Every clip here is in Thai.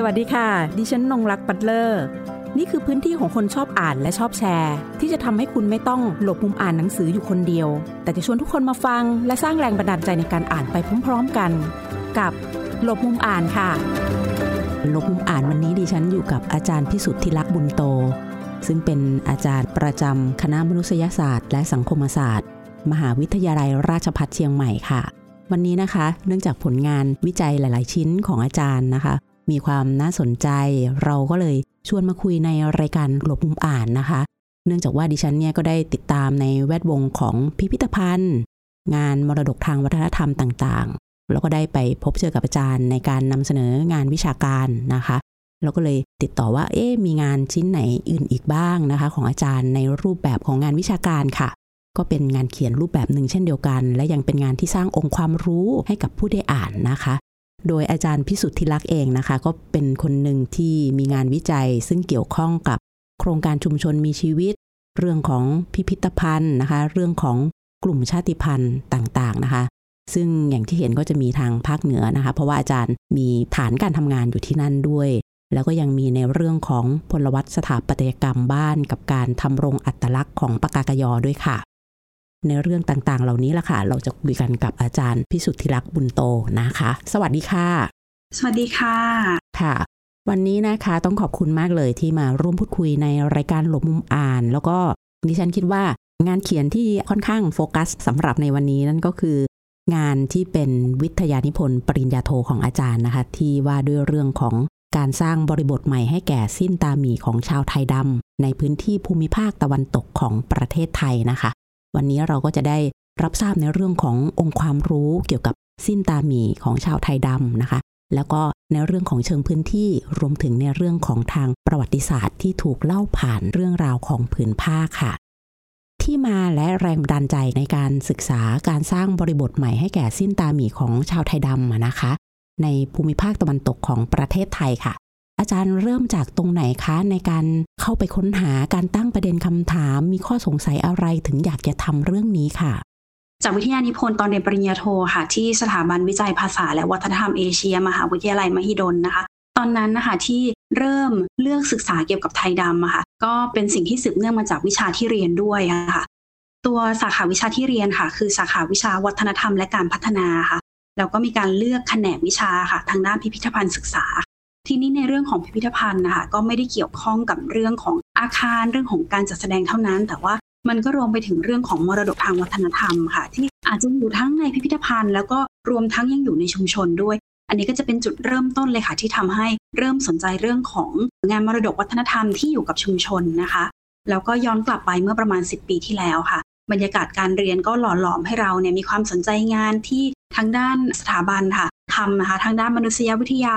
สวัสดีค่ะ ดิฉันนงรักปัตเลอร์ นี่คือพื้นที่ของคนชอบอ่านและชอบแชร์ ที่จะทำให้คุณไม่ต้องหลบมุมอ่านหนังสืออยู่คนเดียว แต่จะชวนทุกคนมาฟัง และสร้างแรงบันดาลใจในการอ่านไปพร้อม ๆกัน กับหลบมุมอ่านค่ะ หลบมุมอ่านวันนี้ดิฉันอยู่กับอาจารย์พิสุทธิลักษณ์บุญโต ซึ่งเป็นอาจารย์ประจำคณะมนุษยศาสตร์ และสังคมศาสตร์ มหาวิทยาลัยราชภัฏเชียงใหม่ค่ะวันนี้นะคะ เนื่องจากผลงานวิจัยหลาย ๆ ชิ้นของอาจารย์นะคะ มีความน่าสนใจ เราก็เลยชวนมาคุยในรายการหลบมุมอ่านนะคะ เนื่องจากว่าดิฉันเนี่ยก็ได้ติดตามในแวดวงของพิพิธภัณฑ์ งานมรดกทางวัฒนธรรมต่างๆ แล้วก็ได้ไปพบเจอกับอาจารย์ในการนำเสนองานวิชาการนะคะเราก็เลยติดต่อว่าเอ๊มีงานชิ้นไหนอื่นอีกบ้างนะคะ ของอาจารย์ในรูปแบบของงานวิชาการค่ะ ก็เป็นงานเขียนรูปแบบหนึ่งเช่นเดียวกัน และยังเป็นงานที่สร้างองค์ความรู้ให้กับผู้ได้อ่านนะคะ โดยอาจารย์พิสุทธิลักษณ์เองนะคะ ก็เป็นคนหนึ่งที่มีงานวิจัย ซึ่งเกี่ยวข้องกับโครงการชุมชนมีชีวิต เรื่องของพิพิธภัณฑ์นะคะ เรื่องของกลุ่มชาติพันธุ์ต่างๆนะคะ ซึ่งอย่างที่เห็นก็จะมีทางภาคเหนือนะคะ เพราะว่าอาจารย์มีฐานการทำงานอยู่ที่นั่นด้วย แล้วก็ยังมีในเรื่องของพลวัตสถาปัตยกรรมบ้าน กับการทำรงอัตลักษณ์ของปากากยอด้วยค่ะ ในเรื่องต่างๆ เหล่านี้ละค่ะ เราจะคุยกันกับอาจารย์พิสุทธิลักษณ์บุญโตนะคะ สวัสดีค่ะ สวัสดีค่ะค่ะ วันนี้นะคะต้องขอบคุณมากเลยที่มาร่วมพูดคุยในรายการหลบมุมอ่าน แล้วก็ดิฉันคิดว่างานเขียนที่ค่อนข้างโฟกัสสำหรับในวันนี้นั่นก็คืองานที่เป็นวิทยานิพนธ์ปริญญาโทของอาจารย์นะคะ ที่ว่าด้วยเรื่องของการสร้างบริบทใหม่ให้แก่สิ้นตาหมีของชาวไทยดำในพื้นที่ภูมิภาคตะวันตกของประเทศไทยนะคะ วันนี้เราก็จะได้รับทราบในเรื่องขององค์ความรู้เกี่ยวกับสิ้นตาหมีของชาวไทยดำนะคะ แล้วก็ในเรื่องของเชิงพื้นที่รวมถึงในเรื่องของทางประวัติศาสตร์ที่ถูกเล่าผ่านเรื่องราวของผืนผ้าค่ะ ที่มาและแรงบันดาลใจในการศึกษาการสร้างบริบทใหม่ให้แก่สิ้นตาหมีของชาวไทยดำนะคะ ในภูมิภาคตะวันตกของประเทศไทยค่ะ อาจารย์เริ่มจากตรงไหนคะในการเข้าไปค้นหาการตั้งประเด็นคำถาม มีข้อสงสัยอะไรถึงอยากจะทำเรื่องนี้ค่ะจากวิทยานิพนธ์ตอนเรียนปริญญาโทค่ะ ที่สถาบันวิจัยภาษาและวัฒนธรรมเอเชีย มหาวิทยาลัยมหิดลนะคะ ตอนนั้นนะคะที่เริ่มเลือกศึกษาเกี่ยวกับไทยดำอะค่ะ ก็เป็นสิ่งที่สืบเนื่องมาจากวิชาที่เรียนด้วยะค่ะ ตัวสาขาวิชาที่เรียนค่ะ คือสาขาวิชาวัฒนธรรมและการพัฒนาค่ะแล้วก็มีการเลือกแขนงวิชาค่ะ ทางด้านพิพิธภัณฑ์ศึกษา ทีนี้ในเรื่องของพิพิธภัณฑ์นะคะก็ไม่ได้เกี่ยวข้องกับเรื่องของอาคารเรื่องของการจัดแสดงเท่านั้น แต่ว่ามันก็รวมไปถึงเรื่องของมรดกทางวัฒนธรรมค่ะ ที่อาจจะอยู่ทั้งในพิพิธภัณฑ์ แล้วก็รวมทั้งยังอยู่ในชุมชนด้วย อันนี้ก็จะเป็นจุดเริ่มต้นเลยค่ะ ที่ทำให้เริ่มสนใจเรื่องของงานมรดกวัฒนธรรมที่อยู่กับชุมชนนะคะ แล้วก็ย้อนกลับไปเมื่อประมาณ 10 ปีที่แล้วค่ะ บรรยากาศการเรียนก็หล่อหลอมให้เราเนี่ยมีความสนใจงานที่ทางด้านสถาบันค่ะทำนะคะทางด้านมนุษยวิทยา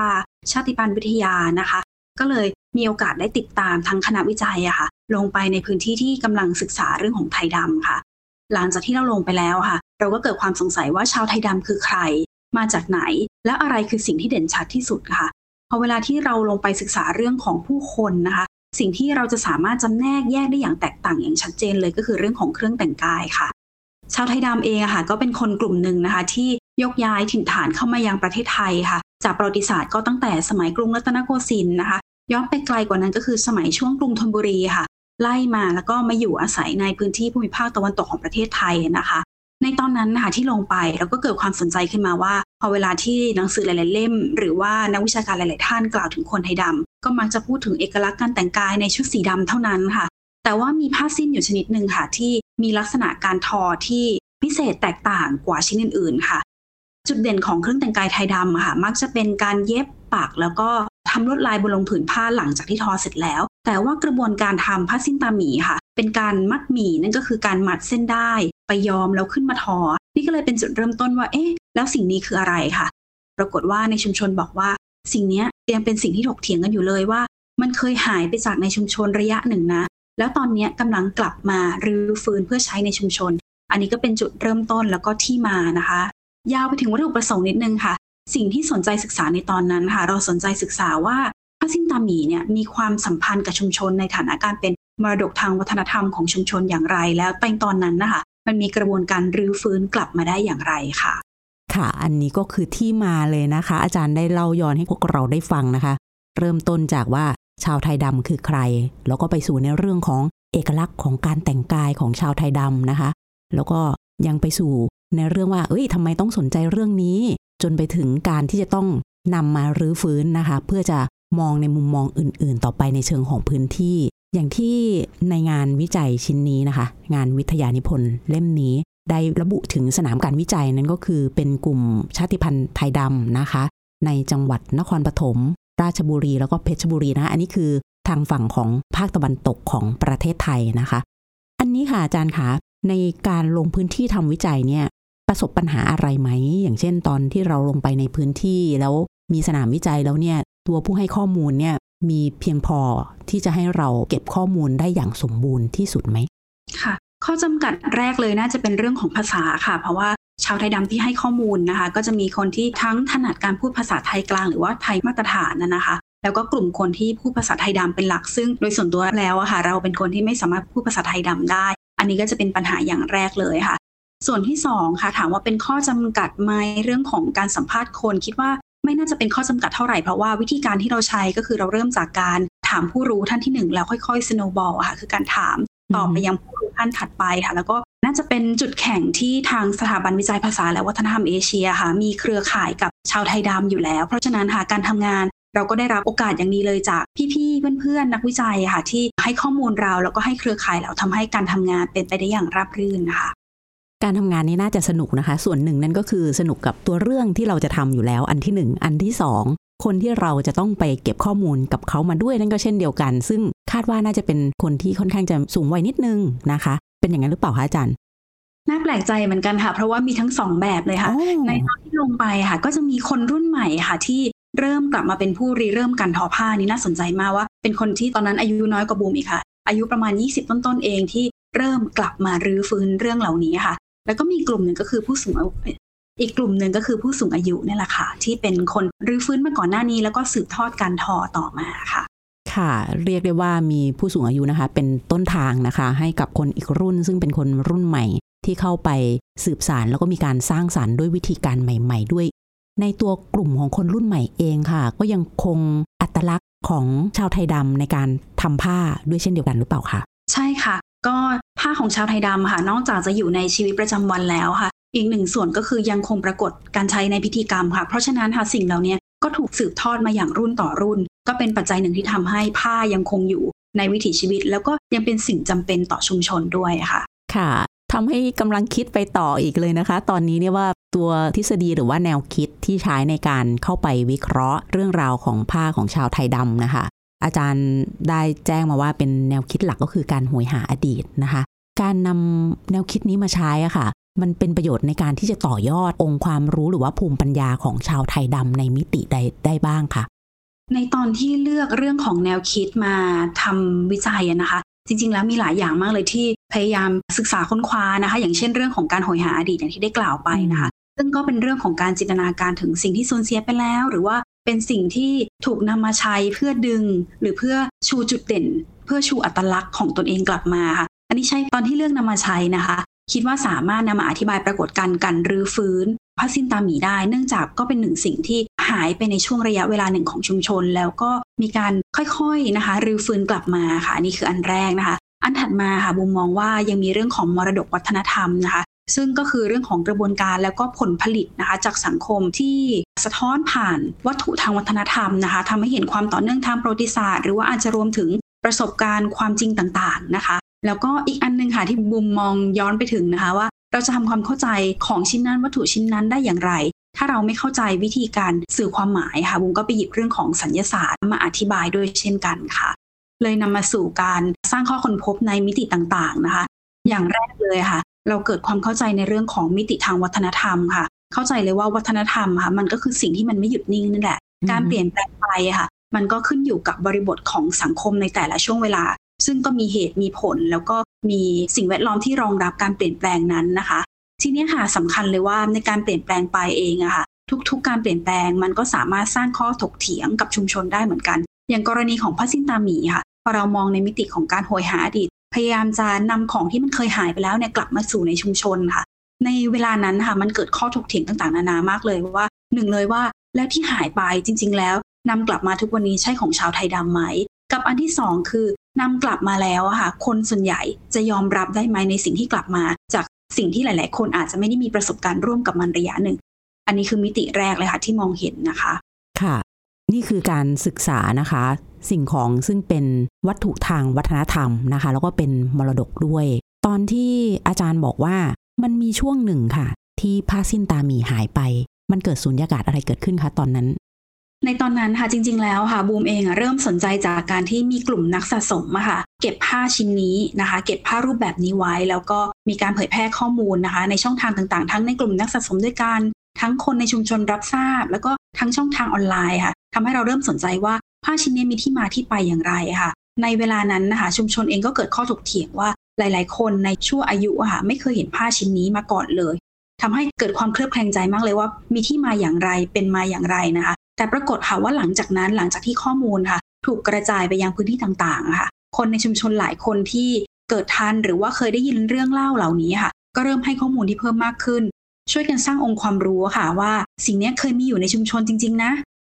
ชาติพันธุ์วิทยานะคะ ก็เลยมีโอกาสได้ติดตามทั้งคณะวิจัยอะค่ะ ลงไปในพื้นที่ที่กำลังศึกษาเรื่องของไทยดำค่ะ หลังจากที่เราลงไปแล้วค่ะ เราก็เกิดความสงสัยว่าชาวไทยดำคือใคร มาจากไหน และอะไรคือสิ่งที่เด่นชัดที่สุดค่ะพอเวลาที่เราลงไปศึกษาเรื่องของผู้คนนะคะ สิ่งที่เราจะสามารถจำแนกแยกได้อย่างแตกต่างอย่างชัดเจนเลยก็คือเรื่องของเครื่องแต่งกายค่ะ ชาวไทยดำเองอะค่ะ ก็เป็นคนกลุ่มหนึ่งนะคะที่ ยกย้ายถิ่นฐานเข้ามายังประเทศไทยค่ะ จากประวัติศาสตร์ก็ตั้งแต่สมัยกรุงรัตนโกสินทร์นะคะ ย้อนไปไกลกว่านั้นก็คือสมัยช่วงกรุงธนบุรีค่ะ ไล่มาแล้วก็มาอยู่อาศัยในพื้นที่ภูมิภาคตะวันตกของประเทศไทยนะคะ ในตอนนั้นนะคะที่ลงไปเราก็เกิดความสนใจขึ้นมาว่า พอเวลาที่หนังสือหลาย ๆ เล่ม หรือว่านักวิชาการหลาย ๆ ท่านกล่าวถึงคนไทยดำก็มักจะพูดถึงเอกลักษณ์การแต่งกายในชุดสีดำเท่านั้นค่ะ แต่ว่ามีผ้าสิ้นอยู่ชนิดหนึ่งค่ะที่มีลักษณะการทอที่พิเศษแตกต่างกว่าชิ้นอื่น ๆ ค่ะ จุดเด่นของเครื่องแต่งกายไทยดำอะค่ะมักจะเป็นการเย็บปักแล้วก็ทำลวดลายบนลงผืนผ้าหลังจากที่ทอเสร็จแล้ว แต่ว่ากระบวนการทำผ้าสิ้นตาหมีค่ะ เป็นการมัดหมี่นั่นก็คือการมัดเส้นได้ไปยอมแล้วขึ้นมาทอ นี่ก็เลยเป็นจุดเริ่มต้นว่าเอ๊ะแล้วสิ่งนี้คืออะไรค่ะ ปรากฏว่าในชุมชนบอกว่า สิ่งนี้ยังเป็นสิ่งที่ถกเถียงกันอยู่เลยว่า มันเคยหายไปจากในชุมชนระยะหนึ่งนะ แล้วตอนนี้กำลังกลับมารื้อฟื้นเพื่อใช้ในชุมชน อันนี้ก็เป็นจุดเริ่มต้นแล้วก็ที่มานะคะ ยาวไปถึงวัตถุประสงค์นิดนึงค่ะ สิ่งที่สนใจศึกษาในตอนนั้นค่ะ เราสนใจศึกษาว่าผ้าสิ้นตามีเนี่ยมีความสัมพันธ์กับชุมชนในฐานะการเป็นมรดกทางวัฒนธรรมของชุมชนอย่างไร แล้วในตอนนั้นนะคะมันมีกระบวนการรื้อฟื้นกลับมาได้อย่างไรค่ะ ค่ะ อันนี้ก็คือที่มาเลยนะคะ อาจารย์ได้เล่าย้อนให้พวกเราได้ฟังนะคะ เริ่มต้นจากว่าชาวไทยดำคือใคร แล้วก็ไปสู่ในเรื่องของเอกลักษณ์ของการแต่งกายของชาวไทยดำนะคะ แล้วก็ยังไปสู่ ในเรื่องว่าเอ้ยทำไมต้องสนใจเรื่องนี้ จนไปถึงการที่จะต้องนำมารื้อฟื้นนะคะ เพื่อจะมองในมุมมองอื่น ๆ ต่อไปในเชิงของพื้นที่ อย่างที่ในงานวิจัยชิ้นนี้นะคะ งานวิทยานิพนธ์เล่มนี้ ได้ระบุถึงสนามการวิจัยนั้นก็คือเป็นกลุ่มชาติพันธุ์ไทยดำนะคะ ในจังหวัดนครปฐมราชบุรีแล้วก็เพชรบุรีนะ อันนี้คือทางฝั่งของภาคตะวันตกของประเทศไทยนะคะ อันนี้ค่ะอาจารย์คะในการลงพื้นที่ทำวิจัยเนี่ย ประสบปัญหาอะไรไหม อย่างเช่นตอนที่เราลงไปในพื้นที่แล้วมีสนามวิจัยแล้วเนี่ย ตัวผู้ให้ข้อมูลเนี่ยมีเพียงพอที่จะให้เราเก็บข้อมูลได้อย่างสมบูรณ์ที่สุดไหม ค่ะ ข้อจำกัดแรกเลยน่าจะเป็นเรื่องของภาษาค่ะ เพราะว่าชาวไทยดำที่ให้ข้อมูลนะคะ ก็จะมีคนที่ทั้งถนัดการพูดภาษาไทยกลางหรือว่าไทยมาตรฐานนะคะ แล้วก็กลุ่มคนที่พูดภาษาไทยดำเป็นหลัก ซึ่งโดยส่วนตัวแล้วอะค่ะ เราเป็นคนที่ไม่สามารถพูดภาษาไทยดำได้ อันนี้ก็จะเป็นปัญหาอย่างแรกเลยค่ะ ส่วนที่2ค่ะถามว่าเป็นข้อจำกัดไหมเรื่องของการสัมภาษณ์คน คิดว่าไม่น่าจะเป็นข้อจำกัดเท่าไหร่เพราะว่าวิธีการที่เราใช้ก็คือเราเริ่มจากการถามผู้รู้ท่านที่ 1 แล้วค่อยๆ snowball ค่ะคือการถามตอบไปยังผู้รู้ท่านถัดไปค่ะ แล้วก็น่าจะเป็นจุดแข่งที่ทางสถาบันวิจัยภาษาและวัฒนธรรมเอเชียค่ะ มีเครือข่ายกับชาวไทยดำอยู่แล้ว เพราะฉะนั้นค่ะการทำงานเราก็ได้รับโอกาสอย่างดีเลยจากพี่ๆเพื่อนๆนักวิจัยค่ะ ที่ให้ข้อมูลเราแล้วก็ให้เครือข่ายเราทำให้การทำงานเป็นไปได้อย่างราบรื่นนะคะ การทำงานนี้น่าจะสนุกนะคะ ส่วนหนึ่งนั่นก็คือสนุกกับตัวเรื่องที่เราจะทำอยู่แล้ว อันที่ 1 อันที่ 2 คนที่เราจะต้องไปเก็บข้อมูลกับเขามาด้วยนั่นก็เช่นเดียวกัน ซึ่งคาดว่าน่าจะเป็นคนที่ค่อนข้างจะสูงวัยนิดนึงนะคะ เป็นอย่างนั้นหรือเปล่าคะอาจารย์น่าแปลกใจเหมือนกันค่ะ เพราะว่ามีทั้งสองแบบเลยค่ะ ในตอนที่ลงไปค่ะ ก็จะมีคนรุ่นใหม่ค่ะ ที่เริ่มกลับมาเป็นผู้รีเริ่มการทอผ้านี่น่าสนใจมากว่า เป็นคนที่ตอนนั้นอายุน้อยกว่าบูมอีกค่ะ อายุประมาณ 20 ต้นๆเองที่เริ่มกลับมารื้อฟื้นเรื่องเหล่านี้ค่ะ แล้วก็มีกลุ่มหนึ่งก็คือผู้สูงอายุอีกกลุ่มหนึ่งก็คือผู้สูงอายุนี่แหละค่ะ ที่เป็นคนรื้อฟื้นมาก่อนหน้านี้ แล้วก็สืบทอดการทอต่อมาค่ะ ค่ะ เรียกได้ว่ามีผู้สูงอายุนะคะ เป็นต้นทางนะคะ ให้กับคนอีกรุ่น ซึ่งเป็นคนรุ่นใหม่ ที่เข้าไปสืบสารแล้วก็มีการสร้างสารรค์ด้วยวิธีการใหม่ ๆ ด้วย ในตัวกลุ่มของคนรุ่นใหม่เองค่ะ ก็ยังคงอัตลักษณ์ของชาวไทยดำในการทำผ้าด้วยเช่นเดียวกันหรือเปล่าคะใช่ค่ะ ก็ ผ้าของชาวไทยดำค่ะ นอกจากจะอยู่ในชีวิตประจำวันแล้วค่ะ อีกหนึ่งส่วนก็คือยังคงปรากฏการใช้ในพิธีกรรมค่ะ เพราะฉะนั้นค่ะสิ่งเหล่านี้ก็ถูกสืบทอดมาอย่างรุ่นต่อรุ่น ก็เป็นปัจจัยหนึ่งที่ทำให้ผ้ายังคงอยู่ในวิถีชีวิต แล้วก็ยังเป็นสิ่งจำเป็นต่อชุมชนด้วยค่ะ ค่ะทำให้กำลังคิดไปต่ออีกเลยนะคะ ตอนนี้เนี่ยว่าตัวทฤษฎีหรือว่าแนวคิดที่ใช้ในการเข้าไปวิเคราะห์ เรื่องราวของผ้าของชาวไทยดำนะคะ อาจารย์ได้แจ้งมาว่าเป็นแนวคิดหลักก็คือการหวยหาอดีตนะคะ การนำแนวคิดนี้มาใช้อะค่ะ มันเป็นประโยชน์ในการที่จะต่อยอดองค์ความรู้หรือว่าภูมิปัญญาของชาวไทยดำในมิติใดได้บ้างคะในตอนที่เลือกเรื่องของแนวคิดมาทำวิจัยนะคะ จริง ๆ แล้วมีหลายอย่างมากเลยที่พยายามศึกษาค้นคว้านะคะ อย่างเช่นเรื่องของการหอยหาอดีตอย่างที่ได้กล่าวไปนะคะ ซึ่งก็เป็นเรื่องของการจินตนาการถึงสิ่งที่สูญเสียไปแล้ว หรือว่าเป็นสิ่งที่ถูกนำมาใช้เพื่อดึง หรือเพื่อชูจุดเด่น เพื่อชูอัตลักษณ์ของตนเองกลับมาค่ะ อันนี้ใช่ตอนที่เลือกนำมาใช้นะคะ คิดว่าสามารถนำมาอธิบายปรากฏการณ์การรื้อฟื้นผ้าสิ้นตาหมีได้ เนื่องจากก็เป็นหนึ่งสิ่งที่หายไปในช่วงระยะเวลาหนึ่งของชุมชน แล้วก็มีการค่อยๆนะคะรื้อฟื้นกลับมาค่ะนี่คืออันแรกนะคะ อันถัดมาค่ะบุมมองว่ายังมีเรื่องของมรดกวัฒนธรรมนะคะซึ่งก็คือเรื่องของกระบวนการแล้วก็ผลผลิตนะคะจากสังคมที่สะท้อนผ่านวัตถุทางวัฒนธรรมนะคะทำให้เห็นความต่อเนื่องทางประวัติศาสตร์ หรือว่าอาจจะรวมถึงประสบการณ์ความจริงต่างๆนะคะ แล้วก็อีกอันนึงค่ะที่บุมมองย้อนไปถึงนะคะว่า เราจะทำความเข้าใจของชิ้นนั้นวัตถุชิ้นนั้นได้อย่างไร ถ้าเราไม่เข้าใจวิธีการสื่อความหมายค่ะบุมก็ไปหยิบเรื่องของสัญญาศาสตร์มาอธิบายด้วยเช่นกันค่ะ เลยนำมาสู่การสร้างข้อค้นพบในมิติต่างๆนะคะ อย่างแรกเลยค่ะ เราเกิดความเข้าใจในเรื่องของมิติทางวัฒนธรรมค่ะ เข้าใจเลยว่าวัฒนธรรมค่ะ มันก็คือสิ่งที่มันไม่หยุดนิ่งนั่นแหละ การเปลี่ยนแปลงไปค่ะ มันก็ขึ้นอยู่กับบริบทของสังคมในแต่ละช่วงเวลา ซึ่งก็มีเหตุมีผลแล้วก็มีสิ่งแวดล้อมที่รองรับการเปลี่ยนแปลงนั้นนะคะ ทีนี้ค่ะสำคัญเลยว่าในการเปลี่ยนแปลงไปเองอะค่ะทุกๆ การเปลี่ยนแปลงมันก็สามารถสร้างข้อถกเถียงกับชุมชนได้เหมือนกัน อย่างกรณีของพระสินตามีค่ะพอเรามองในมิติของการโหยหาอดีต พยายามจะนำของที่มันเคยหายไปแล้วเนี่ยกลับมาสู่ในชุมชนค่ะ ในเวลานั้นค่ะมันเกิดข้อถกเถียงต่างๆ นานามากเลยว่าหนึ่งเลยว่าแล้วที่หายไปจริง ๆ แล้วนำกลับมาทุกวันนี้ใช่ของชาวไทยดำไหม กับอันที่สองคือ นำกลับมาแล้วอะค่ะ คนส่วนใหญ่จะยอมรับได้ไหมในสิ่งที่กลับมา จากสิ่งที่หลาย ๆ คนอาจจะไม่ได้มีประสบการณ์ร่วมกับมันระยะหนึ่ง อันนี้คือมิติแรกเลยค่ะ ที่มองเห็นนะคะ ค่ะ นี่คือการศึกษานะคะ สิ่งของซึ่งเป็นวัตถุทางวัฒนธรรมนะคะ แล้วก็เป็นมรดกด้วย ตอนที่อาจารย์บอกว่ามันมีช่วงหนึ่งค่ะ ที่ผ้าสิ้นตามีหายไป มันเกิดสุญญากาศอะไรเกิดขึ้นคะตอนนั้น ในตอนนั้นค่ะจริง ๆ แล้วค่ะบูมเองเริ่มสนใจจากการที่มีกลุ่มนักสะสมอะค่ะเก็บผ้าชิ้นนี้นะคะ เก็บผ้ารูปแบบนี้ไว้ แล้วก็มีการเผยแพร่ข้อมูลนะคะ ในช่องทางต่างๆ ทั้งในกลุ่มนักสะสมด้วยกัน ทั้งคนในชุมชนรับทราบ แล้วก็ทั้งช่องทางออนไลน์ค่ะทำให้เราเริ่มสนใจว่าผ้าชิ้นนี้มีที่มาที่ไปอย่างไรค่ะ ในเวลานั้นนะคะชุมชนเองก็เกิดข้อถกเถียงว่าหลาย ๆ คนในช่วงอายุอะค่ะไม่เคยเห็นผ้าชิ้นนี้มาก่อนเลยทำให้เกิดความเคลือบแคลงใจมากเลยว่า มีที่มาอย่างไรเป็นมาอย่างไรนะคะ แต่ปรากฏค่ะว่าหลังจากนั้นหลังจากที่ข้อมูลค่ะ ถูกกระจายไปยังพื้นที่ต่างๆค่ะ คนในชุมชนหลายคนที่เกิดทันหรือว่าเคยได้ยินเรื่องเล่าเหล่านี้ค่ะ ก็เริ่มให้ข้อมูลที่เพิ่มมากขึ้น ช่วยกันสร้างองค์ความรู้ค่ะว่า สิ่งนี้เคยมีอยู่ในชุมชนจริง ๆ นะ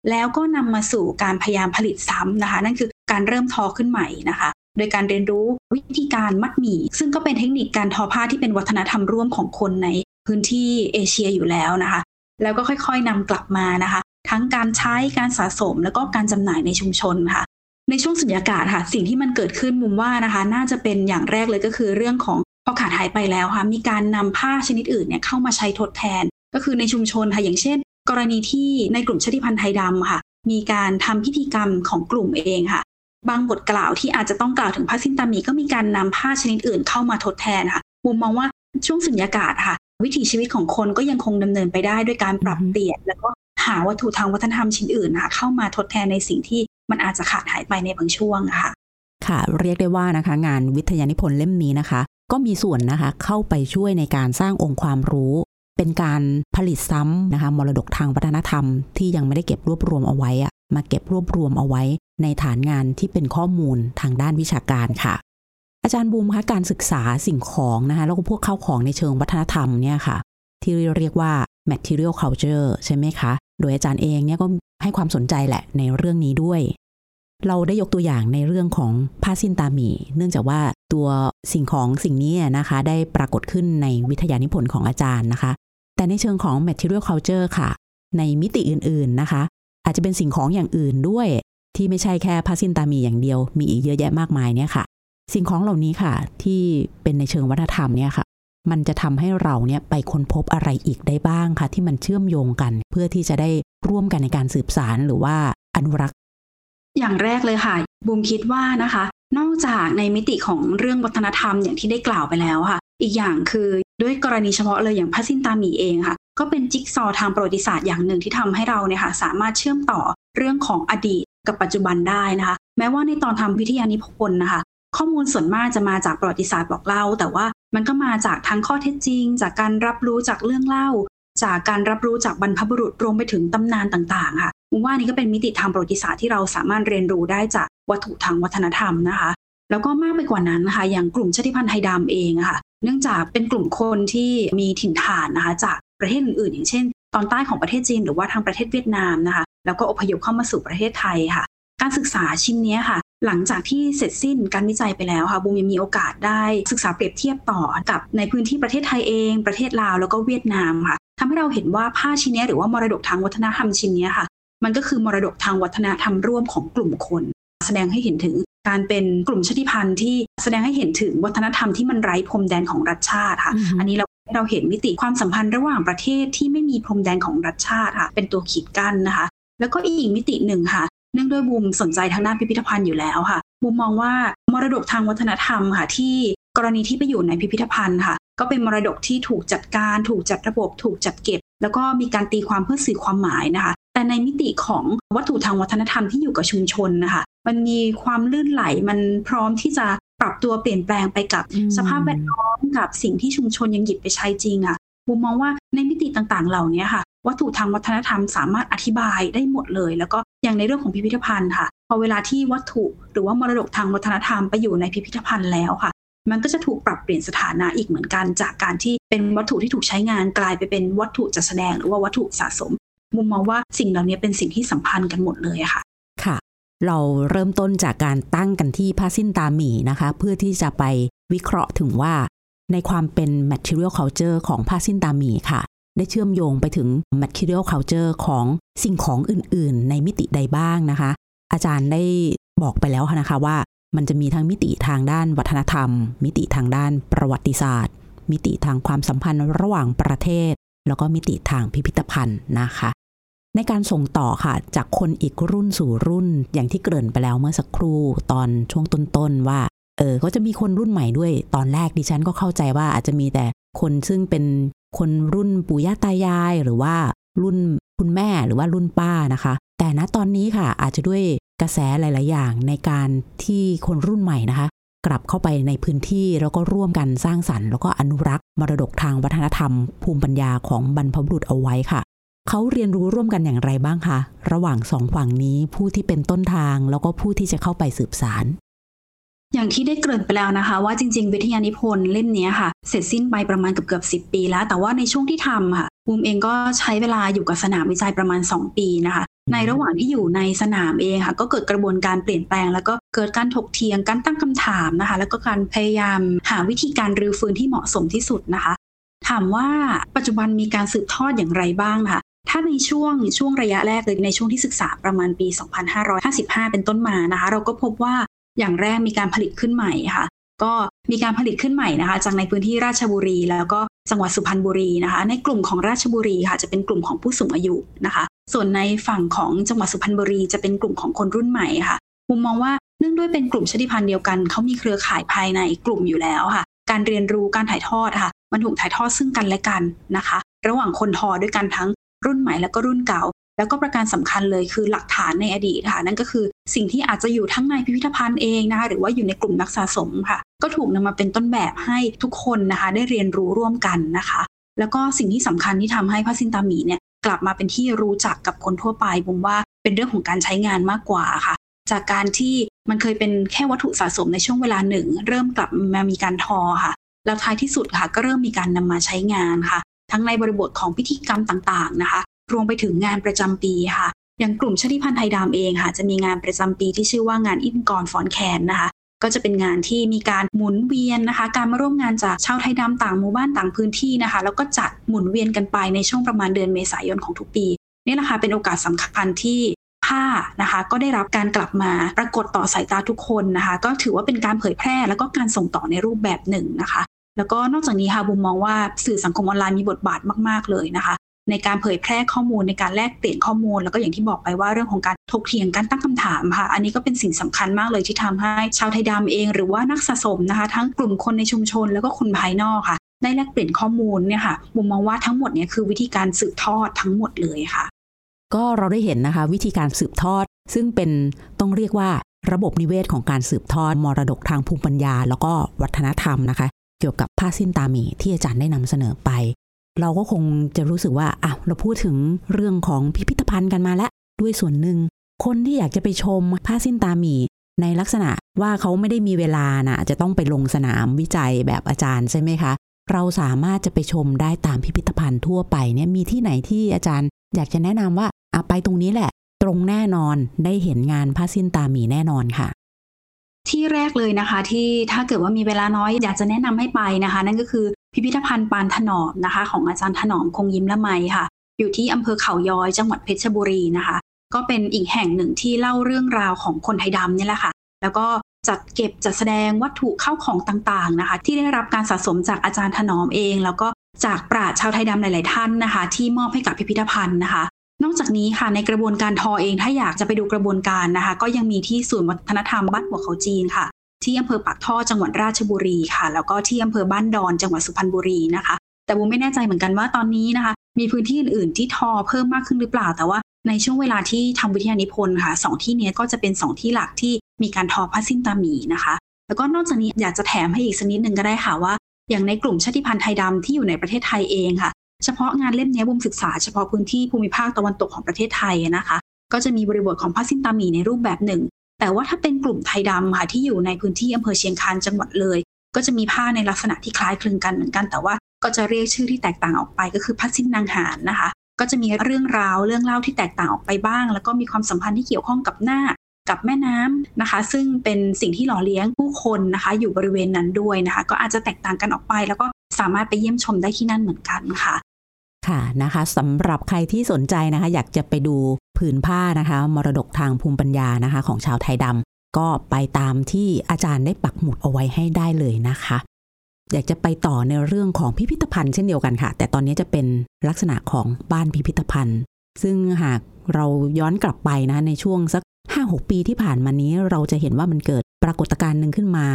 แล้วก็นำมาสู่การพยายามผลิตซ้ำนะคะ นั่นคือการเริ่มทอขึ้นใหม่นะคะ โดยการเรียนรู้วิธีการมัดหมี่ ซึ่งก็เป็นเทคนิคการทอผ้าที่เป็นวัฒนธรรมร่วมของคนในพื้นที่เอเชียอยู่แล้วนะคะ แล้วก็ค่อยๆนำกลับมานะคะ ทั้งการใช้การสะสม แล้วก็การจำหน่ายในชุมชนค่ะ ในช่วงสุญญากาศค่ะ สิ่งที่มันเกิดขึ้นมุมว่านะคะ น่าจะเป็นอย่างแรกเลยก็คือเรื่องของพอขาดหายไปแล้วค่ะ มีการนำผ้าชนิดอื่นเนี่ยเข้ามาใช้ทดแทน ก็คือในชุมชนค่ะอย่างเช่น กรณีที่ในกลุ่มชาติพันธุ์ไทยดำค่ะ มีการทำพิธีกรรมของกลุ่มเองค่ะ บางบทกล่าวที่อาจจะต้องกล่าวถึงผ้าสิ้นตามีก็มีการนำผ้าชนิดอื่นเข้ามาทดแทนค่ะมุมมองว่าช่วงสุญญากาศค่ะ วิถีชีวิตของคนก็ยังคงดำเนินไปได้ด้วยการปรับเปลี่ยน แล้วก็าวัตถุทางวัฒนธรรมชิ้นอื่นค่ะเข้ามาทดแทนในสิ่งที่มันอาจจะขาดหายไปในบางช่วงค่ะ ค่ะ เรียกได้ว่านะคะ งานวิทยานิพนธ์เล่มนี้นะคะ ก็มีส่วนนะคะเข้าไปช่วยในการสร้างองค์ความรู้ เป็นการผลิตซ้ำนะคะมรดกทางวัฒนธรรม ที่ยังไม่ได้เก็บรวบรวมเอาไว้อะมาเก็บรวบรวมเอาไว้ ในฐานงานที่เป็นข้อมูลทางด้านวิชาการค่ะอาจารย์บูมคะการศึกษาสิ่งของนะคะแล้วก็พวกเข้าของในเชิงวัฒนธรรมเนี่ยค่ะ ที่เรียกว่า material culture ใช่ไหมคะ โดยอาจารย์เองเนี่ยก็ให้ความสนใจแหละในเรื่องนี้ด้วย เราได้ยกตัวอย่างในเรื่องของผ้าสิ้นตาหมี เนื่องจากว่าตัวสิ่งของสิ่งนี้นะคะ ได้ปรากฏขึ้นในวิทยานิพนธ์ของอาจารย์นะคะ แต่ในเชิงของ material culture ค่ะ ในมิติอื่นๆนะคะ อาจจะเป็นสิ่งของอย่างอื่นด้วย ที่ไม่ใช่แค่ผ้าสิ้นตาหมีอย่างเดียว มีอีกเยอะแยะมากมายเนี่ยค่ะ สิ่งของเหล่านี้ค่ะ ที่เป็นในเชิงวัฒนธรรมเนี่ยค่ะ มันจะทำให้เราเนี่ยไปค้นพบอะไรอีกได้บ้างค่ะ ที่มันเชื่อมโยงกัน เพื่อที่จะได้ร่วมกันในการสืบสารหรือว่าอนุรักษ์ อย่างแรกเลยค่ะบูมคิดว่านะคะ นอกจากในมิติของเรื่องวัฒนธรรมอย่างที่ได้กล่าวไปแล้วค่ะ อีกอย่างคือด้วยกรณีเฉพาะเลยอย่างพระสินตามีเองค่ะ ก็เป็นจิ๊กซอว์ทางประวัติศาสตร์อย่างหนึ่งที่ทำให้เราเนี่ยค่ะสามารถเชื่อมต่อเรื่องของอดีตกับปัจจุบันได้นะคะ แม้ว่าในตอนทำวิทยานิพนธ์นะคะ ข้อมูลส่วนมากจะมาจากประวัติศาสตร์บอกเล่า แต่ว่า มันก็มาจากทั้งข้อเท็จจริง จากการรับรู้จากเรื่องเล่า จากการรับรู้จากบรรพบุรุษรวมไปถึงตำนานต่างๆค่ะผมว่านี่ก็เป็นมิติทางประวัติศาสตร์ที่เราสามารถเรียนรู้ได้จากวัตถุทางวัฒนธรรมนะคะ แล้วก็มากไปกว่านั้นนะคะอย่างกลุ่มชาติพันธุ์ไทยดำเองค่ะ เนื่องจากเป็นกลุ่มคนที่มีถิ่นฐานนะคะจากประเทศอื่นๆ อย่างเช่น ตอนใต้ของประเทศจีนหรือว่าทางประเทศเวียดนามนะคะ แล้วก็อพยพเข้ามาสู่ประเทศไทยค่ะ การศึกษาชิ้นนี้ค่ะ หลังจากที่เสร็จสิ้นการวิจัยไปแล้วค่ะบูมยังมีโอกาสได้ศึกษาเปรียบเทียบต่อกับในพื้นที่ประเทศไทยเอง ประเทศลาวแล้วก็เวียดนามค่ะทำให้เราเห็นว่าผ้าชิ้นนี้หรือว่ามรดกทางวัฒนธรรมชิ้นนี้ค่ะ มันก็คือมรดกทางวัฒนธรรมร่วมของกลุ่มคน แสดงให้เห็นถึงการเป็นกลุ่มชาติพันธุ์ที่แสดงให้เห็นถึงวัฒนธรรมที่มันไร้พรมแดนของรัฐชาติค่ะอือฮึอันนี้เราเราเห็นมิติความสัมพันธ์ระหว่างประเทศที่ไม่มีพรมแดนของรัฐชาติค่ะ เป็นตัวขีดกั้นนะคะ แล้วก็อีกมิติหนึ่งค่ะ เนื่องด้วยบูมสนใจทางด้านพิพิธภัณฑ์อยู่แล้วค่ะบูมมองว่ามรดกทางวัฒนธรรมค่ะ ที่กรณีที่ไปอยู่ในพิพิธภัณฑ์ค่ะ ก็เป็นมรดกที่ถูกจัดการ ถูกจัดระบบ ถูกจัดเก็บ แล้วก็มีการตีความเพื่อสื่อความหมายนะคะ แต่ในมิติของวัตถุทางวัฒนธรรมที่อยู่กับชุมชนนะคะ มันมีความลื่นไหลมันพร้อมที่จะปรับตัวเปลี่ยนแปลงไปกับอืมสภาพแวดล้อมกับสิ่งที่ชุมชนยังหยิบไปใช้จริงอะบูมมองว่าในมิติต่างๆ เหล่านี้ค่ะ วัตถุทางวัฒนธรรมสามารถอธิบายได้หมดเลย แล้วก็อย่างในเรื่องของพิพิธภัณฑ์ค่ะ พอเวลาที่วัตถุหรือว่ามรดกทางวัฒนธรรมไปอยู่ในพิพิธภัณฑ์แล้วค่ะ มันก็จะถูกปรับเปลี่ยนสถานะอีกเหมือนกันจากการที่เป็นวัตถุที่ถูกใช้งานกลายไปเป็นวัตถุจัดแสดงหรือว่าวัตถุสะสม มุมมองว่าสิ่งเหล่านี้เป็นสิ่งที่สัมพันธ์กันหมดเลยค่ะค่ะ เราเริ่มต้นจากการตั้งกันที่ผ้าสิ้นตาหมีนะคะ เพื่อที่จะไปวิเคราะห์ถึงว่า ในความเป็น material culture ของผ้าสิ้นตาหมีค่ะ ได้เชื่อมโยงไปถึง material culture ของสิ่งของอื่นๆ ในมิติใดบ้างนะคะ อาจารย์ได้บอกไปแล้วนะคะว่ามันจะมีทั้งมิติทางด้านวัฒนธรรม มิติทางด้านประวัติศาสตร์ มิติทางความสัมพันธ์ระหว่างประเทศ แล้วก็มิติทางพิพิธภัณฑ์นะคะ ในการส่งต่อค่ะ จากคนอีกรุ่นสู่รุ่นอย่างที่เกริ่นไปแล้วเมื่อสักครู่ตอนช่วงต้นๆว่าเออก็จะมีคนรุ่นใหม่ด้วย ตอนแรกดิฉันก็เข้าใจว่าอาจจะมีแต่คนซึ่งเป็น คนรุ่นปู่ย่าตายาย หรือว่ารุ่นคุณแม่หรือว่ารุ่นป้านะคะ แต่ณตอนนี้ค่ะอาจจะด้วยกระแสหลาย ๆ อย่างในการที่คนรุ่นใหม่นะคะ กลับเข้าไปในพื้นที่แล้วก็ร่วมกันสร้างสรรค์ แล้วก็อนุรักษ์มรดกทางวัฒนธรรม ภูมิปัญญาของบรรพบุรุษเอาไว้ค่ะเขาเรียนรู้ร่วมกันอย่างไรบ้างคะ ระหว่างสองฝั่งนี้ผู้ที่เป็นต้นทางแล้วก็ผู้ที่จะเข้าไปสืบสาร อย่างที่ได้เกริ่นไปแล้วนะคะ ว่าจริง ๆ วิทยานิพนธ์เล่มนี้ค่ะ เสร็จสิ้นไปประมาณเกือบเกือบสิปีแล้ว แต่ว่าในช่วงที่ทำค่ะบูมเองก็ใช้เวลาอยู่กับสนามวิจัยประมาณ 2 ปีนะคะ ในระหว่างที่อยู่ในสนามเองค่ะ ก็เกิดกระบวนการเปลี่ยนแปลง แล้วก็เกิดการถกเถียงการตั้งคำถามนะคะ แล้วก็การพยายามหาวิธีการรื้อฟื้นที่เหมาะสมที่สุดนะคะ ถามว่าปัจจุบันมีการสืบทอดอย่างไรบ้างค่ะถ้าในช่วงช่วงระยะแรกเลยในช่วงที่ศึกษาประมาณปี 2555 เป็นต้นมานะคะ เราก็พบว่า อย่างแรกมีการผลิตขึ้นใหม่ค่ะ ก็มีการผลิตขึ้นใหม่นะคะ จากในพื้นที่ราชบุรี แล้วก็จังหวัดสุพรรณบุรีนะคะ ในกลุ่มของราชบุรีค่ะ จะเป็นกลุ่มของผู้สูงอายุนะคะ ส่วนในฝั่งของจังหวัดสุพรรณบุรี จะเป็นกลุ่มของคนรุ่นใหม่ค่ะมุมมองว่าเนื่องด้วยเป็นกลุ่มชาติพันธุ์เดียวกันเขามีเครือข่ายภายในกลุ่มอยู่แล้วค่ะ การเรียนรู้การถ่ายทอดค่ะ มันถูกถ่ายทอดซึ่งกันและกันนะคะ ระหว่างคนทอด้วยกันทั้งรุ่นใหม่แล้วก็รุ่นเก่า แล้วก็ประการสำคัญเลยคือหลักฐานในอดีตค่ะนั่นก็คือสิ่งที่อาจจะอยู่ทั้งในพิพิธภัณฑ์เองนะคะหรือว่าอยู่ในกลุ่มนักสะสมค่ะ ก็ถูกนำมาเป็นต้นแบบให้ทุกคนนะคะได้เรียนรู้ร่วมกันนะคะ แล้วก็สิ่งที่สำคัญที่ทำให้ผ้าซินตามีเนี่ยกลับมาเป็นที่รู้จักกับคนทั่วไปผมว่าเป็นเรื่องของการใช้งานมากกว่าค่ะ จากการที่มันเคยเป็นแค่วัตถุสะสมในช่วงเวลาหนึ่ง เริ่มกลับมามีการทอค่ะ แล้วท้ายที่สุดค่ะก็เริ่มมีการนำมาใช้งานค่ะ ทั้งในบริบทของพิธีกรรมต่างๆนะคะ รวมไปถึงงานประจำปีค่ะ อย่างกลุ่มชาติพันธุ์ไทยดำเองค่ะ จะมีงานประจำปีที่ชื่อว่างานอินกรฟอนแคนนะคะก็จะเป็นงานที่มีการหมุนเวียนนะคะ การมาร่วมงานจากชาวไทยดำต่างหมู่บ้านต่างพื้นที่นะคะ แล้วก็จัดหมุนเวียนกันไปในช่วงประมาณเดือนเมษายนของทุกปีนี่แหละค่ะเป็นโอกาสสำคัญที่ผ้านะคะ ก็ได้รับการกลับมาปรากฏต่อสายตาทุกคนนะคะ ก็ถือว่าเป็นการเผยแพร่ แล้วก็การส่งต่อในรูปแบบหนึ่งนะคะ แล้วก็นอกจากนี้ค่ะบุมมองว่าสื่อสังคมออนไลน์มีบทบาทมาก ๆเลยนะคะ ในการเผยแพร่ข้อมูลในการแลกเปลี่ยนข้อมูล แล้วก็อย่างที่บอกไปว่าเรื่องของการถกเถียงการตั้งคำถามค่ะ อันนี้ก็เป็นสิ่งสำคัญมากเลยที่ทำให้ชาวไทยดำเอง หรือว่านักสะสมนะคะ ทั้งกลุ่มคนในชุมชน แล้วก็คนภายนอกค่ะ ได้แลกเปลี่ยนข้อมูลเนี่ยค่ะบุมมองว่าทั้งหมดเนี่ยคือวิธีการสืบทอดทั้งหมดเลยค่ะ ก็เราได้เห็นนะคะ วิธีการสืบทอด ซึ่งเป็นต้องเรียกว่าระบบนิเวศของการสืบทอดมรดกทางภูมิปัญญา แล้วก็วัฒนธรรมนะคะ เกี่ยวกับผ้าสิ้นตาหมีที่อาจารย์ได้นำเสนอไป เราก็คงจะรู้สึกว่าอะเราพูดถึงเรื่องของพิพิธภัณฑ์กันมาแล้วด้วยส่วนหนึ่ง คนที่อยากจะไปชมผ้าสิ้นตาหมีในลักษณะว่าเขาไม่ได้มีเวลานะจะต้องไปลงสนามวิจัยแบบอาจารย์ใช่ไหมคะ เราสามารถจะไปชมได้ตามพิพิธภัณฑ์ทั่วไปเนี่ยมีที่ไหนที่อาจารย์ อยากจะแนะนำว่าอะไปตรงนี้แหละ ตรงแน่นอนได้เห็นงานผ้าสิ้นตาหมีแน่นอนค่ะ ที่แรกเลยนะคะที่ถ้าเกิดว่ามีเวลาน้อยอยากจะแนะนำให้ไปนะคะ นั่นก็คือพิพิธภัณฑ์ปานถนอมนะคะ ของอาจารย์ถนอมคงยิ้มละไมค่ะ อยู่ที่อำเภอเขาย้อยจังหวัดเพชรบุรีนะคะ ก็เป็นอีกแห่งหนึ่งที่เล่าเรื่องราวของคนไทยดำนี่แหละค่ะ แล้วก็จัดเก็บจัดแสดงวัตถุเข้าของต่างๆนะคะ ที่ได้รับการสะสมจากอาจารย์ถนอมเอง แล้วก็จากปราชญ์ชาวไทยดำหลาย ๆ ท่านนะคะ ที่มอบให้กับพิพิธภัณฑ์นะคะ นอกจากนี้ค่ะในกระบวนการทอเองถ้าอยากจะไปดูกระบวนการนะคะ ก็ยังมีที่ศูนย์วัฒนธรรมบ้านหัวเขาจีนค่ะ ที่อำเภอปากท่อจังหวัดราชบุรีค่ะ แล้วก็ที่อำเภอบ้านดอนจังหวัดสุพรรณบุรีนะคะ แต่บูมไม่แน่ใจเหมือนกันว่าตอนนี้นะคะ มีพื้นที่อื่นๆที่ทอเพิ่มมากขึ้นหรือเปล่า แต่ว่าในช่วงเวลาที่ทำวิทยานิพนธ์ค่ะสองที่นี้ก็จะเป็นสองที่หลักที่มีการทอผ้าสิ้นตาหมีนะคะ แล้วก็นอกจากนี้อยากจะแถมให้อีกสักนิดหนึ่งก็ได้ค่ะว่า อย่างในกลุ่มชาติพันธุ์ไทยดำที่อยู่ในประเทศไทยเองค่ะ เฉพาะงานเล่มนี้บุมศึกษาเฉพาะพื้นที่ภูมิภาคตะวันตกของประเทศไทยนะคะ ก็จะมีบริบทของผ้าสิ้นตาหมีในรูปแบบหนึ่ง แต่ว่าถ้าเป็นกลุ่มไทยดำค่ะที่อยู่ในพื้นที่อำเภอเชียงคานจังหวัดเลย ก็จะมีผ้าในลักษณะที่คล้ายคลึงกันเหมือนกัน แต่ว่าก็จะเรียกชื่อที่แตกต่างออกไป ก็คือผ้าสิ้นนางหารนะคะก็ก็จะมีเรื่องราวเรื่องเล่าที่แตกต่างออกไปบ้าง แล้วก็มีความสัมพันธ์ที่เกี่ยวข้องกับหน้ากับแม่น้ำนะคะ ซึ่งเป็นสิ่งที่หล่อเลี้ยงผู้คนนะคะ อยู่บริเวณนั้นด้วยนะคะ ก็อาจจะแตกต่างกันออกไป แล้วก็ สามารถไปเยี่ยมชมได้ที่นั่นเหมือนกันค่ะ ค่ะนะคะสำหรับใครที่สนใจนะคะ อยากจะไปดูผืนผ้านะคะ มรดกทางภูมิปัญญานะคะ ของชาวไทยดำก็ไปตามที่อาจารย์ได้ปักหมุดเอาไว้ให้ได้เลยนะคะ อยากจะไปต่อในเรื่องของพิพิธภัณฑ์เช่นเดียวกันค่ะ แต่ตอนนี้จะเป็นลักษณะของบ้านพิพิธภัณฑ์ ซึ่งหากเราย้อนกลับไปนะในช่วงสัก5-6 ปีที่ผ่านมานี้เราจะเห็นว่ามันเกิดปรากฏการณ์หนึ่งขึ้นมา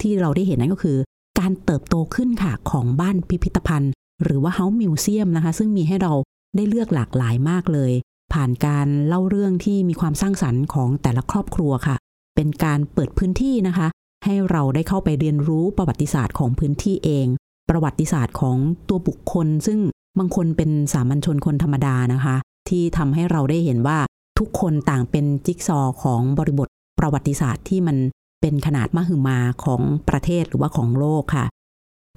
ที่เราได้เห็นนั่นก็คือ การเติบโตขึ้นค่ะของบ้านพิพิธภัณฑ์ หรือว่าเฮาส์มิวเซียมนะคะ ซึ่งมีให้เราได้เลือกหลากหลายมากเลย ผ่านการเล่าเรื่องที่มีความสร้างสรรค์ของแต่ละครอบครัวค่ะ เป็นการเปิดพื้นที่นะคะ ให้เราได้เข้าไปเรียนรู้ประวัติศาสตร์ของพื้นที่เอง ประวัติศาสตร์ของตัวบุคคล ซึ่งบางคนเป็นสามัญชนคนธรรมดานะคะ ที่ทำให้เราได้เห็นว่าทุกคนต่างเป็นจิ๊กซอของบริบทประวัติศาสตร์ที่มัน เป็นขนาดมหึมาของประเทศหรือว่าของโลกค่ะ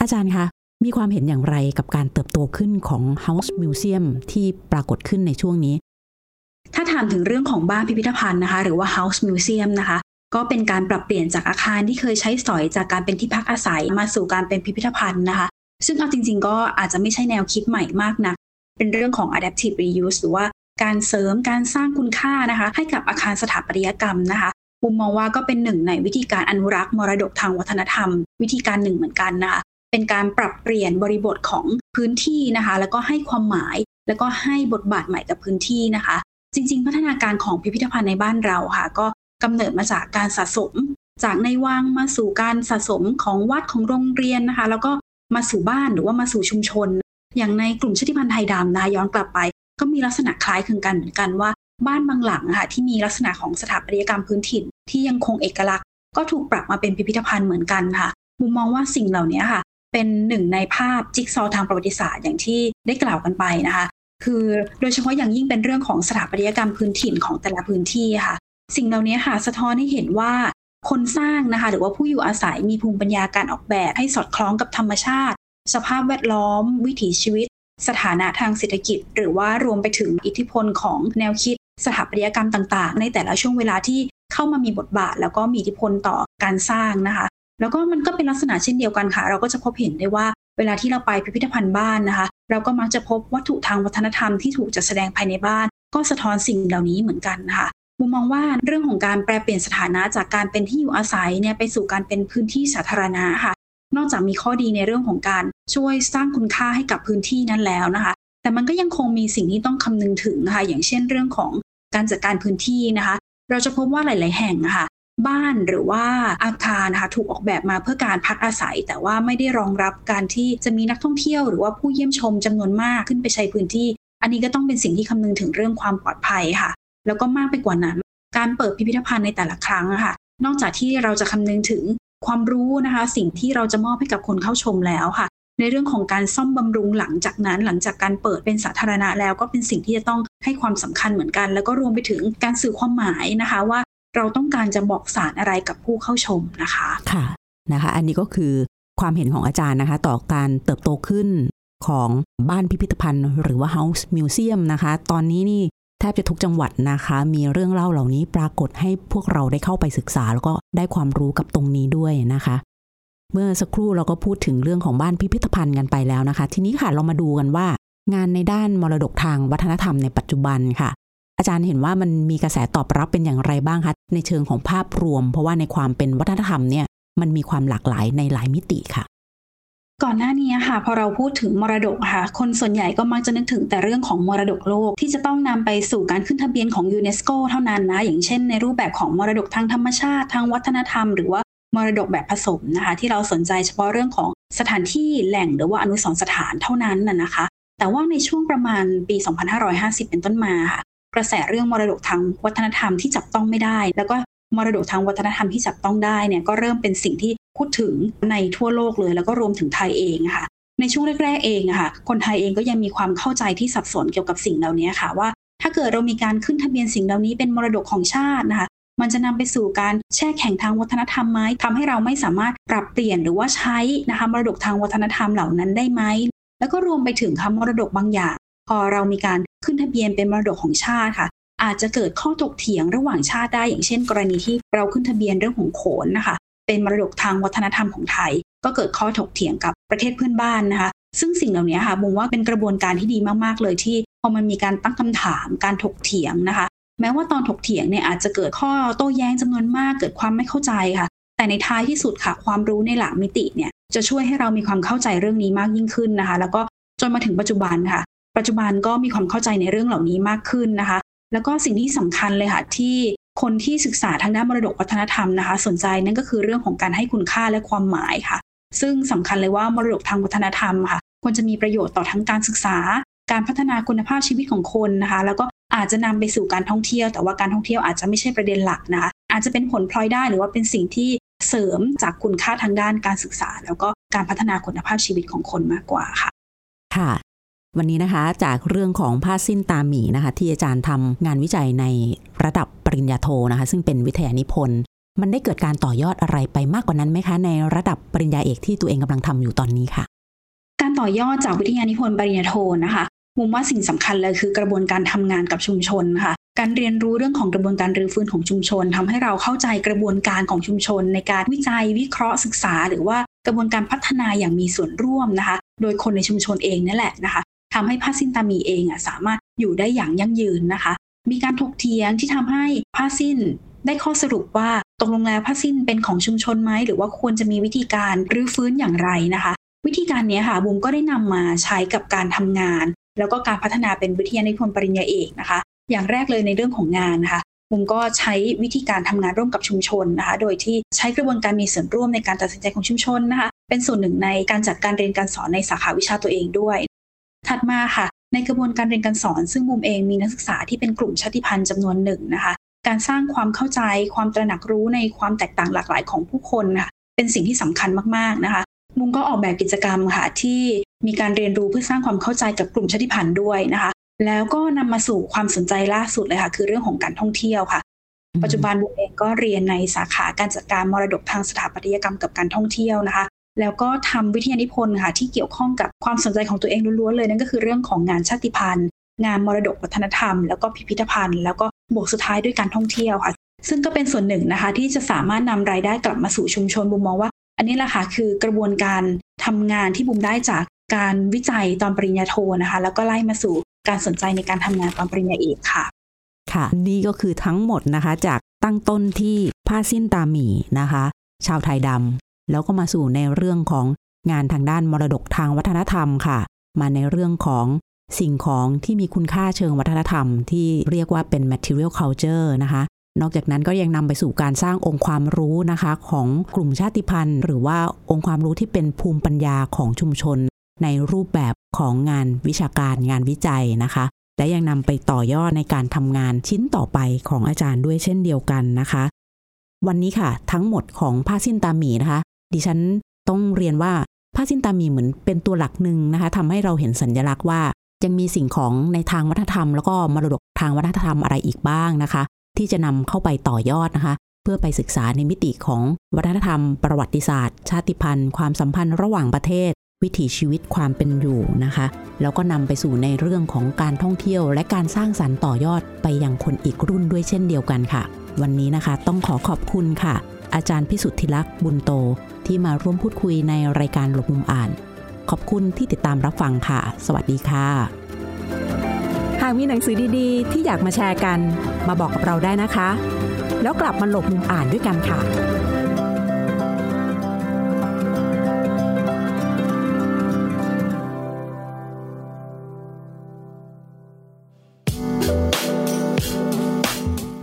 อาจารย์คะมีความเห็นอย่างไรกับการเติบโตขึ้นของ House Museum ที่ปรากฏขึ้นในช่วงนี้ ถ้าถามถึงเรื่องของบ้านพิพิธภัณฑ์นะคะ หรือว่า House Museum นะคะ ก็เป็นการปรับเปลี่ยนจากอาคารที่เคยใช้สอยจากการเป็นที่พักอาศัยมาสู่การเป็นพิพิธภัณฑ์นะคะ ซึ่งเอาจริง ๆ ก็อาจจะไม่ใช่แนวคิดใหม่มากนะัก เป็นเรื่องของ adaptive reuse หรือว่าการเสริมการสร้างคุณค่านะคะ ให้กับอาคารสถาปัตยกรรมนะคะ มุมมองว่าก็เป็นหนึ่งในวิธีการอนุรักษ์มรดกทางวัฒนธรรม วิธีการหนึ่งเหมือนกันนะคะเป็นการปรับเปลี่ยนบริบทของพื้นที่นะคะ แล้วก็ให้ความหมายแล้วก็ให้บทบาทใหม่กับพื้นที่นะคะ จริง ๆ พัฒนาการของพิพิธภัณฑ์ในบ้านเราค่ะ ก็กำเนิดมาจากการสะสม จากในวังมาสู่การสะสมของวัดของโรงเรียนนะคะ แล้วก็มาสู่บ้านหรือว่ามาสู่ชุมชน อย่างในกลุ่มชาติพันธุ์ไทยดำนะย้อนกลับไป ก็มีลักษณะคล้ายคลึงกันเหมือนกันว่า บ้านบางหลังค่ะที่มีลักษณะของสถาปัตยกรรมพื้นถิ่น ที่ยังคงเอกลักษณ์ ก็ถูกปรับมาเป็นพิพิธภัณฑ์เหมือนกันค่ะ มุมมองว่าสิ่งเหล่านี้ค่ะ เป็นหนึ่งในภาพจิ๊กซอทางประวัติศาสตร์อย่างที่ได้กล่าวกันไปนะคะ คือโดยเฉพาะอย่างยิ่งเป็นเรื่องของสถาปัตยกรรมพื้นถิ่นของแต่ละพื้นที่ค่ะ สิ่งเหล่านี้ค่ะ สะท้อนให้เห็นว่าคนสร้างนะคะหรือว่าผู้อยู่อาศัยมีภูมิปัญญาการออกแบบให้สอดคล้องกับธรรมชาติ สภาพแวดล้อม วิถีชีวิต สถานะทางเศรษฐกิจ หรือว่ารวมไปถึงอิทธิพลของแนวคิด สถาปัตยกรรมต่าง ๆ ในแต่ละช่วงเวลาที่เข้ามามีบทบาท แล้วก็มีอิทธิพลต่อการสร้างนะคะ แล้วก็มันก็เป็นลักษณะเช่นเดียวกันค่ะ เราก็จะพบเห็นได้ว่าเวลาที่เราไปพิพิธภัณฑ์บ้านนะคะ เราก็มักจะพบวัตถุทางวัฒนธรรมที่ถูกจัดแสดงภายในบ้าน ก็สะท้อนสิ่งเหล่านี้เหมือนกันค่ะมุมมองว่าเรื่องของการแปลเปลี่ยนสถานะจากการเป็นที่อยู่อาศัยเนี่ยไปสู่การเป็นพื้นที่สาธารณะค่ะ นอกจากมีข้อดีในเรื่องของการช่วยสร้างคุณค่าให้กับพื้นที่นั้นแล้วนะคะ แต่มันก็ยังคงมีสิ่งที่ต้องคำนึงถึงนะคะอย่างเช่นเรื่องของการจัดการพื้นที่นะคะ เราจะพบว่าหลาย ๆ แห่งค่ะบ้านหรือว่าอาคารนะคะถูกออกแบบมาเพื่อการพักอาศัย แต่ว่าไม่ได้รองรับการที่จะมีนักท่องเที่ยว หรือว่าผู้เยี่ยมชมจำนวนมากขึ้นไปใช้พื้นที่ อันนี้ก็ต้องเป็นสิ่งที่คำนึงถึงเรื่องความปลอดภัยค่ะ แล้วก็มากไปกว่านั้น การเปิดพิพิธภัณฑ์ในแต่ละครั้งค่ะ นอกจากที่เราจะคำนึงถึงความรู้นะคะ สิ่งที่เราจะมอบให้กับคนเข้าชมแล้วค่ะ ในเรื่องของการซ่อมบำรุงหลังจากนั้น หลังจากการเปิดเป็นสาธารณะแล้วก็เป็นสิ่งที่จะต้องให้ความสำคัญเหมือนกัน แล้วก็รวมไปถึงการสื่อความหมายนะคะว่าเราต้องการจะบอกสารอะไรกับผู้เข้าชมนะคะค่ะนะคะ อันนี้ก็คือความเห็นของอาจารย์นะคะ ต่อการเติบโตขึ้นของบ้านพิพิธภัณฑ์ หรือว่า House Museum นะคะ ตอนนี้นี่แทบจะทุกจังหวัดนะคะ มีเรื่องเล่าเหล่านี้ปรากฏให้พวกเราได้เข้าไปศึกษา แล้วก็ได้ความรู้กับตรงนี้ด้วยนะคะ เมื่อสักครู่เราก็พูดถึงเรื่องของบ้านพิพิธภัณฑ์กันไปแล้วนะคะ ทีนี้ค่ะเรามาดูกันว่า งานในด้านมรดกทางวัฒนธรรมในปัจจุบันค่ะ อาจารย์เห็นว่ามันมีกระแสตอบรับเป็นอย่างไรบ้างคะในเชิงของภาพรวม เพราะว่าในความเป็นวัฒนธรรมเนี่ยมันมีความหลากหลายในหลายมิติค่ะ ก่อนหน้านี้ค่ะพอเราพูดถึงมรดกค่ะ คนส่วนใหญ่ก็มักจะนึกถึงแต่เรื่องของมรดกโลกที่จะต้องนำไปสู่การขึ้นทะเบียนของยูเนสโกเท่านั้นนะ อย่างเช่นในรูปแบบของมรดกทางธรรมชาติทางวัฒนธรรม หรือว่า มรดกแบบผสมนะคะ ที่เราสนใจเฉพาะเรื่องของสถานที่แหล่งหรือว่าอนุสรณ์สถานเท่านั้นน่ะนะคะ แต่ว่าในช่วงประมาณปี 2550 เป็นต้นมาค่ะกระแสเรื่องมรดกทางวัฒนธรรมที่จับต้องไม่ได้ แล้วก็มรดกทางวัฒนธรรมที่จับต้องได้เนี่ยก็เริ่มเป็นสิ่งที่พูดถึงในทั่วโลกเลย แล้วก็รวมถึงไทยเองค่ะ ในช่วงแรกๆเองค่ะ คนไทยเองก็ยังมีความเข้าใจที่สับสนเกี่ยวกับสิ่งเหล่านี้ค่ะว่า ถ้าเกิดเรามีการขึ้นทะเบียนสิ่งเหล่านี้เป็นมรดกของชาตินะคะ มันจะนำไปสู่การแช่แข็งทางวัฒนธรรมไหมทำให้เราไม่สามารถปรับเปลี่ยนหรือว่าใช้นะคะมรดกทางวัฒนธรรมเหล่านั้นได้ไหมแล้วก็รวมไปถึงคำมรดกบางอย่าง พอเรามีการขึ้นทะเบียนเป็นมรดกของชาติค่ะ อาจจะเกิดข้อถกเถียงระหว่างชาติได้ อย่างเช่น กรณีที่เราขึ้นทะเบียนเรื่องของโขนนะคะ เป็นมรดกทางวัฒนธรรมของไทย ก็เกิดข้อถกเถียงกับประเทศเพื่อนบ้านนะคะ ซึ่งสิ่งเหล่านี้ค่ะบุมว่าเป็นกระบวนการที่ดีมากๆเลยที่พอมันมีการตั้งคำถามการถกเถียงนะคะ แม้ว่าตอนถกเถียงเนี่ยอาจจะเกิดข้อโต้แย้งจำนวนมากเกิดความไม่เข้าใจค่ะ แต่ในท้ายที่สุดค่ะ ความรู้ในหลักมิติเนี่ยจะช่วยให้เรามีความเข้าใจเรื่องนี้มากยิ่งขึ้นนะคะ แล้วก็จนมาถึงปัจจุบันค่ะ ปัจจุบันก็มีความเข้าใจในเรื่องเหล่านี้มากขึ้นนะคะ แล้วก็สิ่งที่สำคัญเลยค่ะที่คนที่ศึกษาทางด้านมรดกวัฒนธรรมนะคะ สนใจนั่นก็คือเรื่องของการให้คุณค่าและความหมายค่ะ ซึ่งสำคัญเลยว่ามรดกทางวัฒนธรรมค่ะควรจะมีประโยชน์ต่อทั้งการศึกษา การพัฒนาคุณภาพชีวิตของคนนะคะ แล้วก็อาจจะนำไปสู่การท่องเที่ยว แต่ว่าการท่องเที่ยวอาจจะไม่ใช่ประเด็นหลักนะคะ อาจจะเป็นผลพลอยได้หรือว่าเป็นสิ่งที่เสริมจากคุณค่าทางด้านการศึกษา แล้วก็การพัฒนาคุณภาพชีวิตของคนมากกว่าค่ะ ค่ะ วันนี้นะคะจากเรื่องของผ้าสิ้นตาหมีนะคะ ที่อาจารย์ทำงานวิจัยในระดับปริญญาโทนะคะ ซึ่งเป็นวิทยานิพนธ์มันได้เกิดการต่อยอดอะไรไปมากกว่านั้นไหมคะ ในระดับปริญญาเอกที่ตัวเองกำลังทำอยู่ตอนนี้ค่ะ การต่อยอดจากวิทยานิพนธ์ปริญญาโทนะคะ มุมว่าสิ่งสำคัญเลยคือกระบวนการทำงานกับชุมชนค่ะการเรียนรู้เรื่องของกระบวนการรื้อฟื้นของชุมชนทำให้เราเข้าใจกระบวนการของชุมชน ในการวิจัยวิเคราะห์ศึกษา หรือว่ากระบวนการพัฒนาอย่างมีส่วนร่วมนะคะ โดยคนในชุมชนเองนี่แหละนะคะทำให้ผ้าสิ้นตามีเองอะสามารถอยู่ได้อย่างยั่งยืนนะคะ มีการถกเถียงที่ทำให้ผ้าสิ้นได้ข้อสรุปว่าตกลงแล้วผ้าสิ้นเป็นของชุมชนไหมหรือว่าควรจะมีวิธีการรื้อฟื้นอย่างไรนะคะ วิธีการนี้ค่ะบุมก็ได้นำมาใช้กับการทำงาน แล้วก็การพัฒนาเป็นวิทยานิพนธ์ปริญญาเอกนะคะ อย่างแรกเลยในเรื่องของงานนะคะบุมก็ใช้วิธีการทำงานร่วมกับชุมชนนะคะ โดยที่ใช้กระบวนการมีส่วนร่วมในการตัดสินใจของชุมชนนะคะ เป็นส่วนหนึ่งในการจัดการเรียนการสอนในสาขาวิชาตัวเองด้วย ถัดมาค่ะ ในกระบวนการเรียนการสอน ซึ่งบุมเองมีนักศึกษาที่เป็นกลุ่มชาติพันธุ์จำนวนหนึ่งนะคะ การสร้างความเข้าใจ ความตระหนักรู้ในความแตกต่างหลากหลายของผู้คนนะคะเป็นสิ่งที่สำคัญมากๆนะคะ มุมก็ออกแบบกิจกรรมค่ะ ที่มีการเรียนรู้เพื่อสร้างความเข้าใจกับกลุ่มชาติพันธุ์ด้วยนะคะ แล้วก็นำมาสู่ความสนใจล่าสุดเลยค่ะ คือเรื่องของการท่องเที่ยวค่ะ ปัจจุบันบุมเองก็เรียนในสาขาการจัดการมรดกทางสถาปัตยกรรมกับการท่องเที่ยวนะคะ แล้วก็ทำวิทยานิพนธ์ค่ะ ที่เกี่ยวข้องกับความสนใจของตัวเองล้วนๆเลยนั่นก็คือเรื่องของงานชาติพันธุ์ งานมรดกวัฒนธรรม แล้วก็พิพิธภัณฑ์ แล้วก็บวกสุดท้ายด้วยการท่องเที่ยวค่ะซึ่งก็เป็นส่วนหนึ่งนะคะที่จะสามารถนำรายได้กลับมาสู่ชุมชนบุมมองว่า อันนี้แหละค่ะคือกระบวนการทำงานที่บุมได้จากการวิจัยตอนปริญญาโทนะคะ แล้วก็ไล่มาสู่การสนใจในการทำงานตอนปริญญาเอกค่ะ ค่ะ นี่ก็คือทั้งหมดนะคะ จากตั้งต้นที่ผ้าสิ้นตาหมีนะคะ ชาวไทยดำแล้วก็มาสู่ในเรื่องของงานทางด้านมรดกทางวัฒนธรรมค่ะ มาในเรื่องของสิ่งของที่มีคุณค่าเชิงวัฒนธรรม ที่เรียกว่าเป็น material culture นะคะ นอกจากนั้นก็ยังนำไปสู่การสร้างองค์ความรู้นะคะของกลุ่มชาติพันธุ์ หรือว่าองค์ความรู้ที่เป็นภูมิปัญญาของชุมชน ในรูปแบบของงานวิชาการงานวิจัยนะคะ และยังนำไปต่อยอดในการทำงานชิ้นต่อไปของอาจารย์ด้วยเช่นเดียวกันนะคะ วันนี้ค่ะ ทั้งหมดของผ้าสิ้นตาหมีนะคะ ดิฉันต้องเรียนว่าผ้าสิ้นตาหมีเหมือนเป็นตัวหลักหนึ่งนะคะทำให้เราเห็นสัญญลักษณ์ว่ายังมีสิ่งของในทางวัฒนธรรม แล้วก็มรดกทางวัฒนธรรมอะไรอีกบ้างนะคะ ที่จะนำเข้าไปต่อยอดนะคะ เพื่อไปศึกษาในมิติของวัฒนธรรม ประวัติศาสตร์ ชาติพันธุ์ ความสัมพันธ์ระหว่างประเทศ วิถีชีวิตความเป็นอยู่นะคะ แล้วก็นำไปสู่ในเรื่องของการท่องเที่ยว และการสร้างสรรค์ต่อยอดไปยังคนอีกรุ่นด้วยเช่นเดียวกันค่ะ วันนี้นะคะต้องขอขอบคุณค่ะ อาจารย์พิสุทธิลักษณ์บุญโต ที่มาร่วมพูดคุยในรายการหลบมุมอ่าน ขอบคุณที่ติดตามรับฟังค่ะ สวัสดีค่ะ หากมีหนังสือดีๆ ที่อยากมาแชร์กันมาบอกกับเราได้นะคะ แล้วกลับมาหลบมุมอ่านด้วยกันค่ะ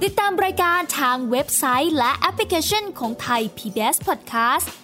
ติดตามรายการทางเว็บไซต์และแอปพลิเคชันของไทย PBS Podcast